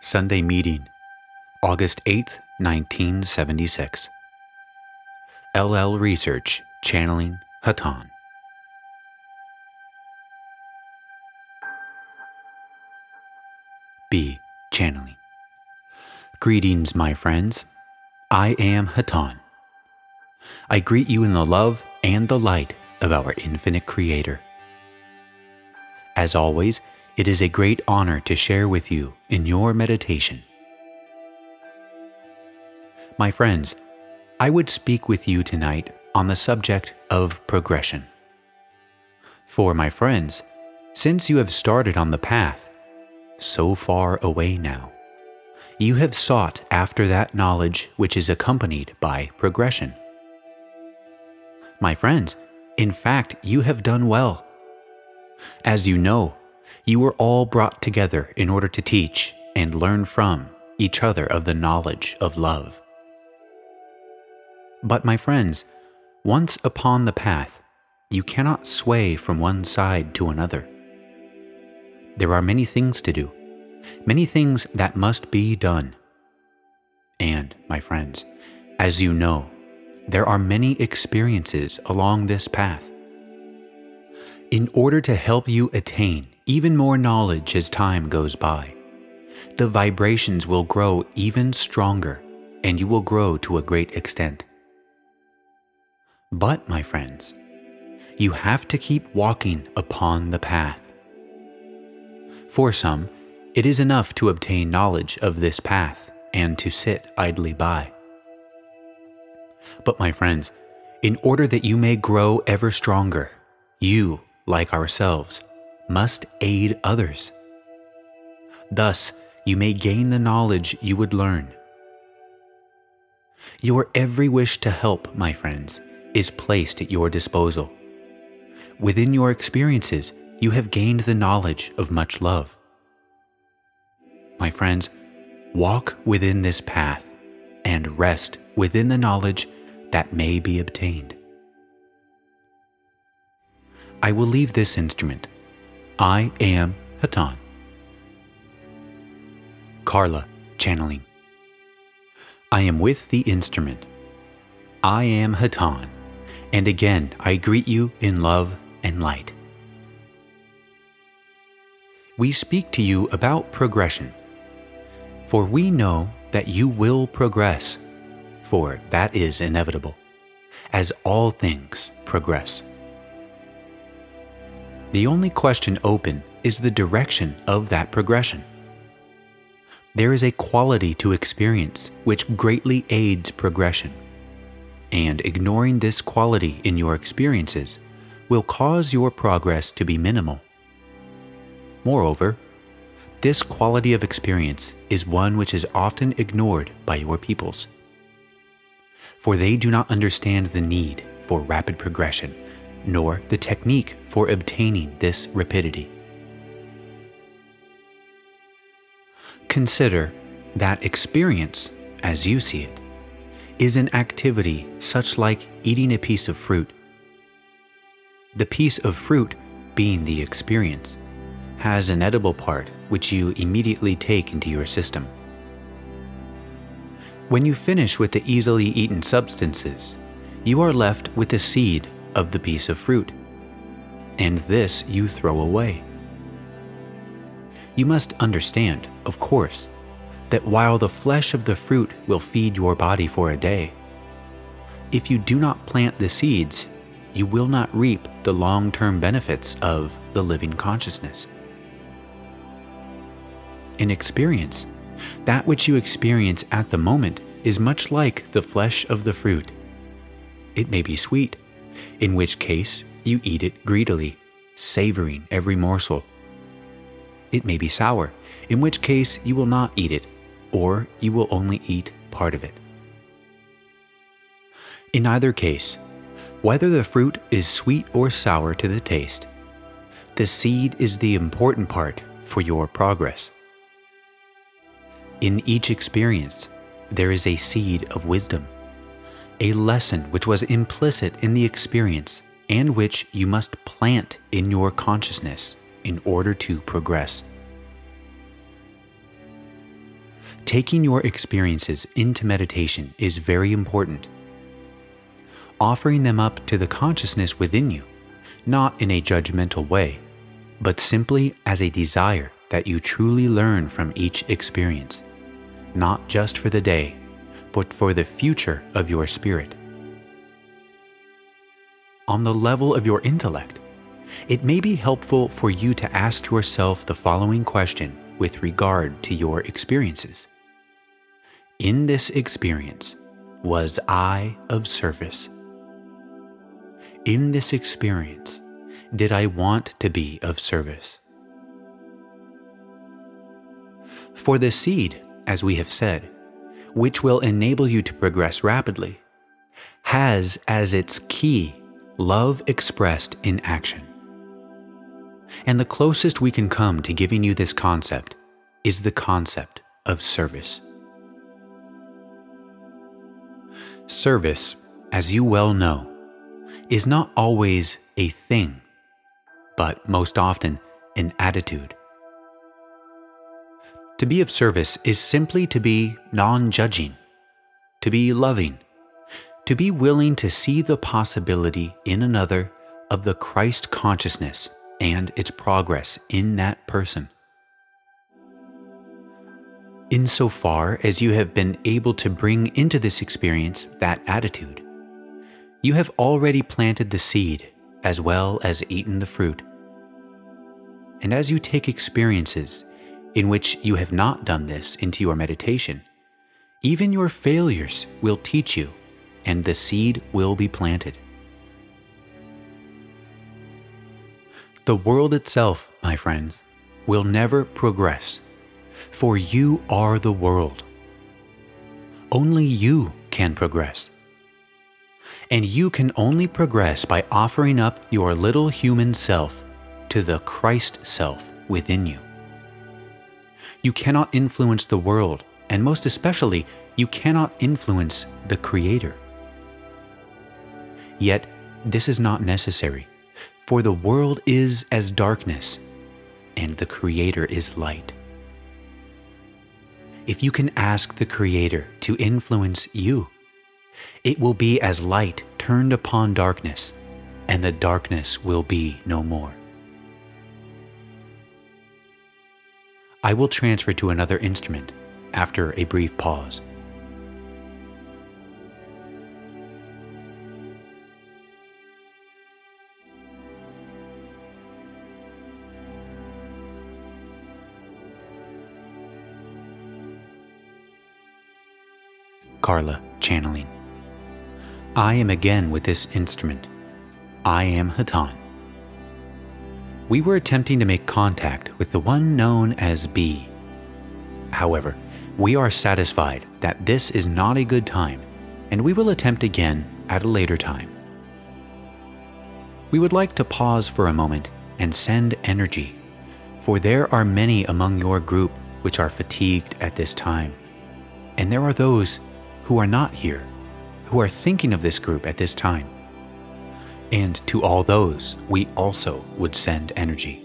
Sunday Meeting, August 8, 1976. LL Research, Channeling Hatonn. B. Channeling. Greetings, my friends. I am Hatonn. I greet you in the love and the light of our infinite Creator. As always, it is a great honor to share with you in your meditation. My friends, I would speak with you tonight on the subject of progression. For my friends, since you have started on the path, so far away now, you have sought after that knowledge which is accompanied by progression. My friends, in fact, you have done well. As you know, you were all brought together in order to teach and learn from each other of the knowledge of love. But, my friends, once upon the path, you cannot sway from one side to another. There are many things to do, many things that must be done. And, my friends, as you know, there are many experiences along this path. In order to help you attain even more knowledge as time goes by. The vibrations will grow even stronger, and you will grow to a great extent. But, my friends, you have to keep walking upon the path. For some, it is enough to obtain knowledge of this path and to sit idly by. But, my friends, in order that you may grow ever stronger, you, like ourselves, must aid others. Thus, you may gain the knowledge you would learn. Your every wish to help, my friends, is placed at your disposal. Within your experiences, you have gained the knowledge of much love. My friends, walk within this path and rest within the knowledge that may be obtained. I will leave this instrument I am Hatonn. Carla, channeling. I am with the instrument. I am Hatonn, and again I greet you in love and light. We speak to you about progression, for we know that you will progress, for that is inevitable, as all things progress. The only question open is the direction of that progression. There is a quality to experience which greatly aids progression, and ignoring this quality in your experiences will cause your progress to be minimal. Moreover, this quality of experience is one which is often ignored by your peoples, for they do not understand the need for rapid progression nor the technique for obtaining this rapidity. Consider that experience, as you see it, is an activity such like eating a piece of fruit. The piece of fruit, being the experience, has an edible part which you immediately take into your system. When you finish with the easily eaten substances, you are left with the seed of the piece of fruit, and this you throw away. You must understand, of course, that while the flesh of the fruit will feed your body for a day, if you do not plant the seeds, you will not reap the long term benefits of the living consciousness. In experience, that which you experience at the moment is much like the flesh of the fruit. It may be sweet, in which case you eat it greedily, savoring every morsel. It may be sour, in which case you will not eat it, or you will only eat part of it. In either case, whether the fruit is sweet or sour to the taste, the seed is the important part for your progress. In each experience, there is a seed of wisdom a lesson which was implicit in the experience and which you must plant in your consciousness in order to progress. taking your experiences into meditation is very important. Offering them up to the consciousness within you, not in a judgmental way, but simply as a desire that you truly learn from each experience, not just for the day, but for the future of your spirit. On the level of your intellect, it may be helpful for you to ask yourself the following question with regard to your experiences. In this experience, was I of service? In this experience, did I want to be of service? For the seed, as we have said, which will enable you to progress rapidly, has as its key love expressed in action. And the closest we can come to giving you this concept is the concept of service. Service, as you well know, is not always a thing, but most often an attitude. To be of service is simply to be non judging, to be loving, to be willing to see the possibility in another of the Christ consciousness and its progress in that person. Insofar as you have been able to bring into this experience that attitude, you have already planted the seed as well as eaten the fruit. And as you take experiences in which you have not done this into your meditation, even your failures will teach you, and the seed will be planted. The world itself, my friends, will never progress, for you are the world. Only you can progress. And you can only progress by offering up your little human self to the Christ self within you. You cannot influence the world, and most especially, you cannot influence the Creator. Yet, this is not necessary for the world is as darkness, and the Creator is light. If you can ask the Creator to influence you, it will be as light turned upon darkness, and the darkness will be no more. I will transfer to another instrument after a brief pause. Carla, channeling. I am again with this instrument. I am Hatonn. We were attempting to make contact with the one known as B. However, we are satisfied that this is not a good time, and we will attempt again at a later time. We would like to pause for a moment and send energy, for there are many among your group which are fatigued at this time, and there are those who are not here, who are thinking of this group at this time. And to all those, we also would send energy.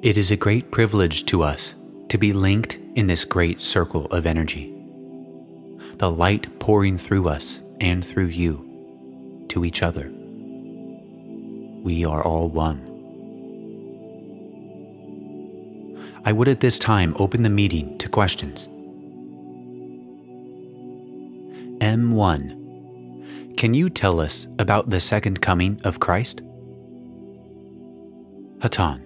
It is a great privilege to us to be linked in this great circle of energy. The light pouring through us and through you to each other. We are all one. I would at this time open the meeting to questions. M1. Can you tell us about the second coming of Christ? Hatonn.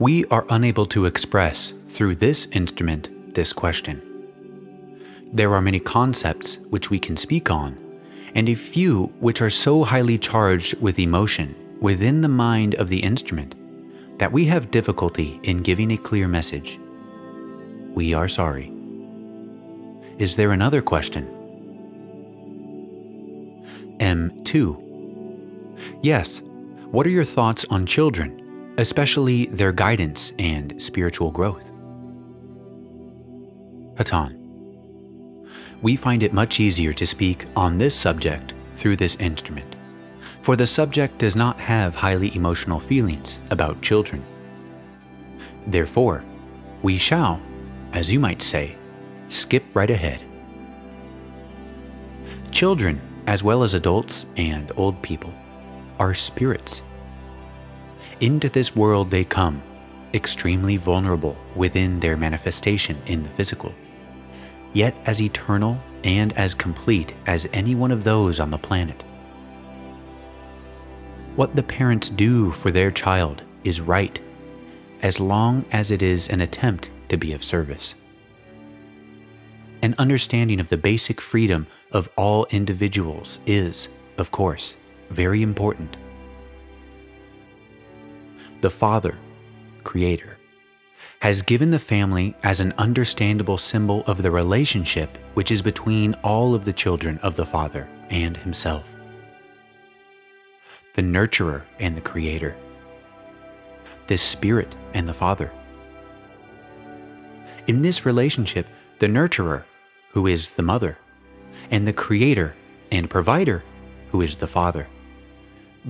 We are unable to express through this instrument this question. There are many concepts which we can speak on, and a few which are so highly charged with emotion within the mind of the instrument that we have difficulty in giving a clear message. We are sorry. Is there another question? M2. Yes, what are your thoughts on children, especially their guidance and spiritual growth? Hatonn. We find it much easier to speak on this subject through this instrument, For the subject does not have highly emotional feelings about children. Therefore, we shall, as you might say, skip right ahead. Children, as well as adults and old people, are spirits. Into this world they come, extremely vulnerable within their manifestation in the physical, yet as eternal and as complete as any one of those on the planet. What the parents do for their child is right, as long as it is an attempt to be of service. An understanding of the basic freedom of all individuals is, of course, very important. The Father, Creator, has given the family as an understandable symbol of the relationship which is between all of the children of the Father and Himself. The nurturer and the Creator, the Spirit and the Father. In this relationship, the nurturer, who is the mother, and the Creator and provider, who is the Father,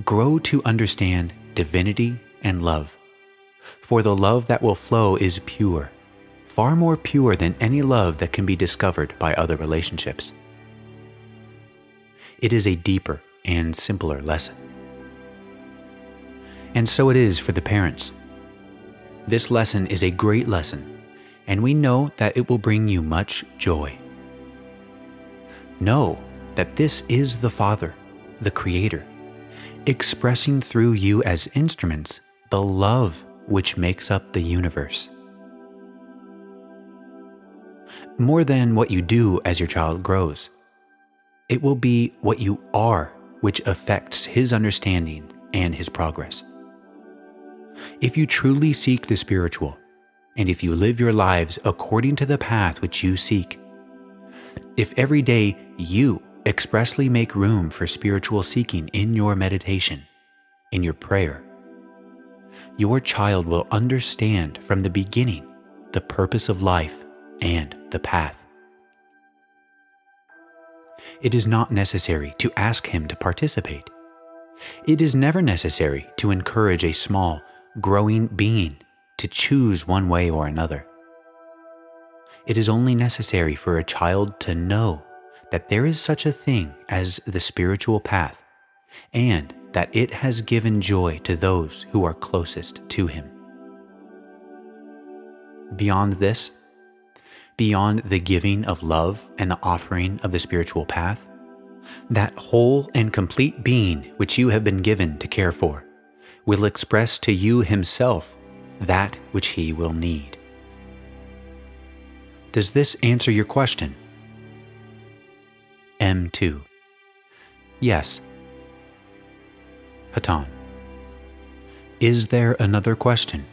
grow to understand divinity and love. For the love that will flow is pure, far more pure than any love that can be discovered by other relationships. It is a deeper and simpler lesson. And so it is for the parents. This lesson is a great lesson, and we know that it will bring you much joy. Know that this is the Father, the Creator, expressing through you as instruments the love which makes up the universe. More than what you do as your child grows, it will be what you are which affects his understanding and his progress. If you truly seek the spiritual, and if you live your lives according to the path which you seek, if every day you expressly make room for spiritual seeking in your meditation, in your prayer, your child will understand from the beginning the purpose of life and the path. It is not necessary to ask him to participate. It is never necessary to encourage a small, growing being to choose one way or another. It is only necessary for a child to know that there is such a thing as the spiritual path and that it has given joy to those who are closest to Him. Beyond this, beyond the giving of love and the offering of the spiritual path, that whole and complete being which you have been given to care for will express to you Himself that which He will need. Does this answer your question? M2. Yes. Hatonn. Is there another question?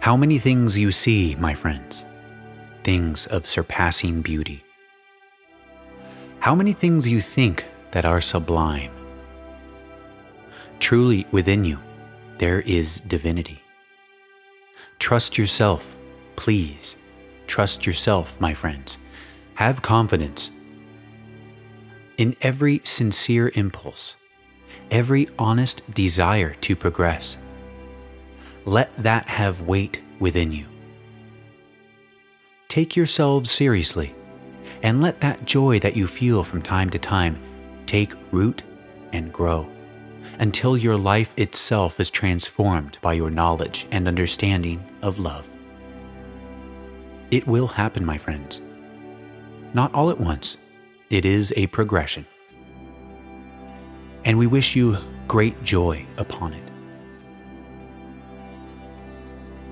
How many things you see, my friends, things of surpassing beauty. How many things you think that are sublime. Truly within you, there is divinity. Trust yourself, please. Trust yourself, my friends. Have confidence. In every sincere impulse, every honest desire to progress, let that have weight within you. Take yourselves seriously, and let that joy that you feel from time to time take root and grow until your life itself is transformed by your knowledge and understanding of love. It will happen, my friends. Not all at once, it is a progression. And we wish you great joy upon it.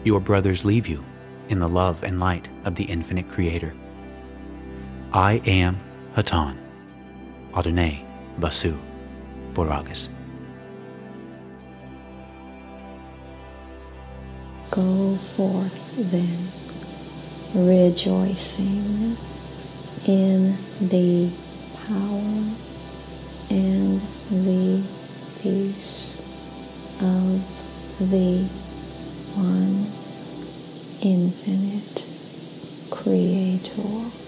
Your brothers leave you in the love and light of the infinite Creator. I am Hatonn, Adonai vasu Borragus. Go forth then, rejoicing in the power and the peace of the one infinite creator.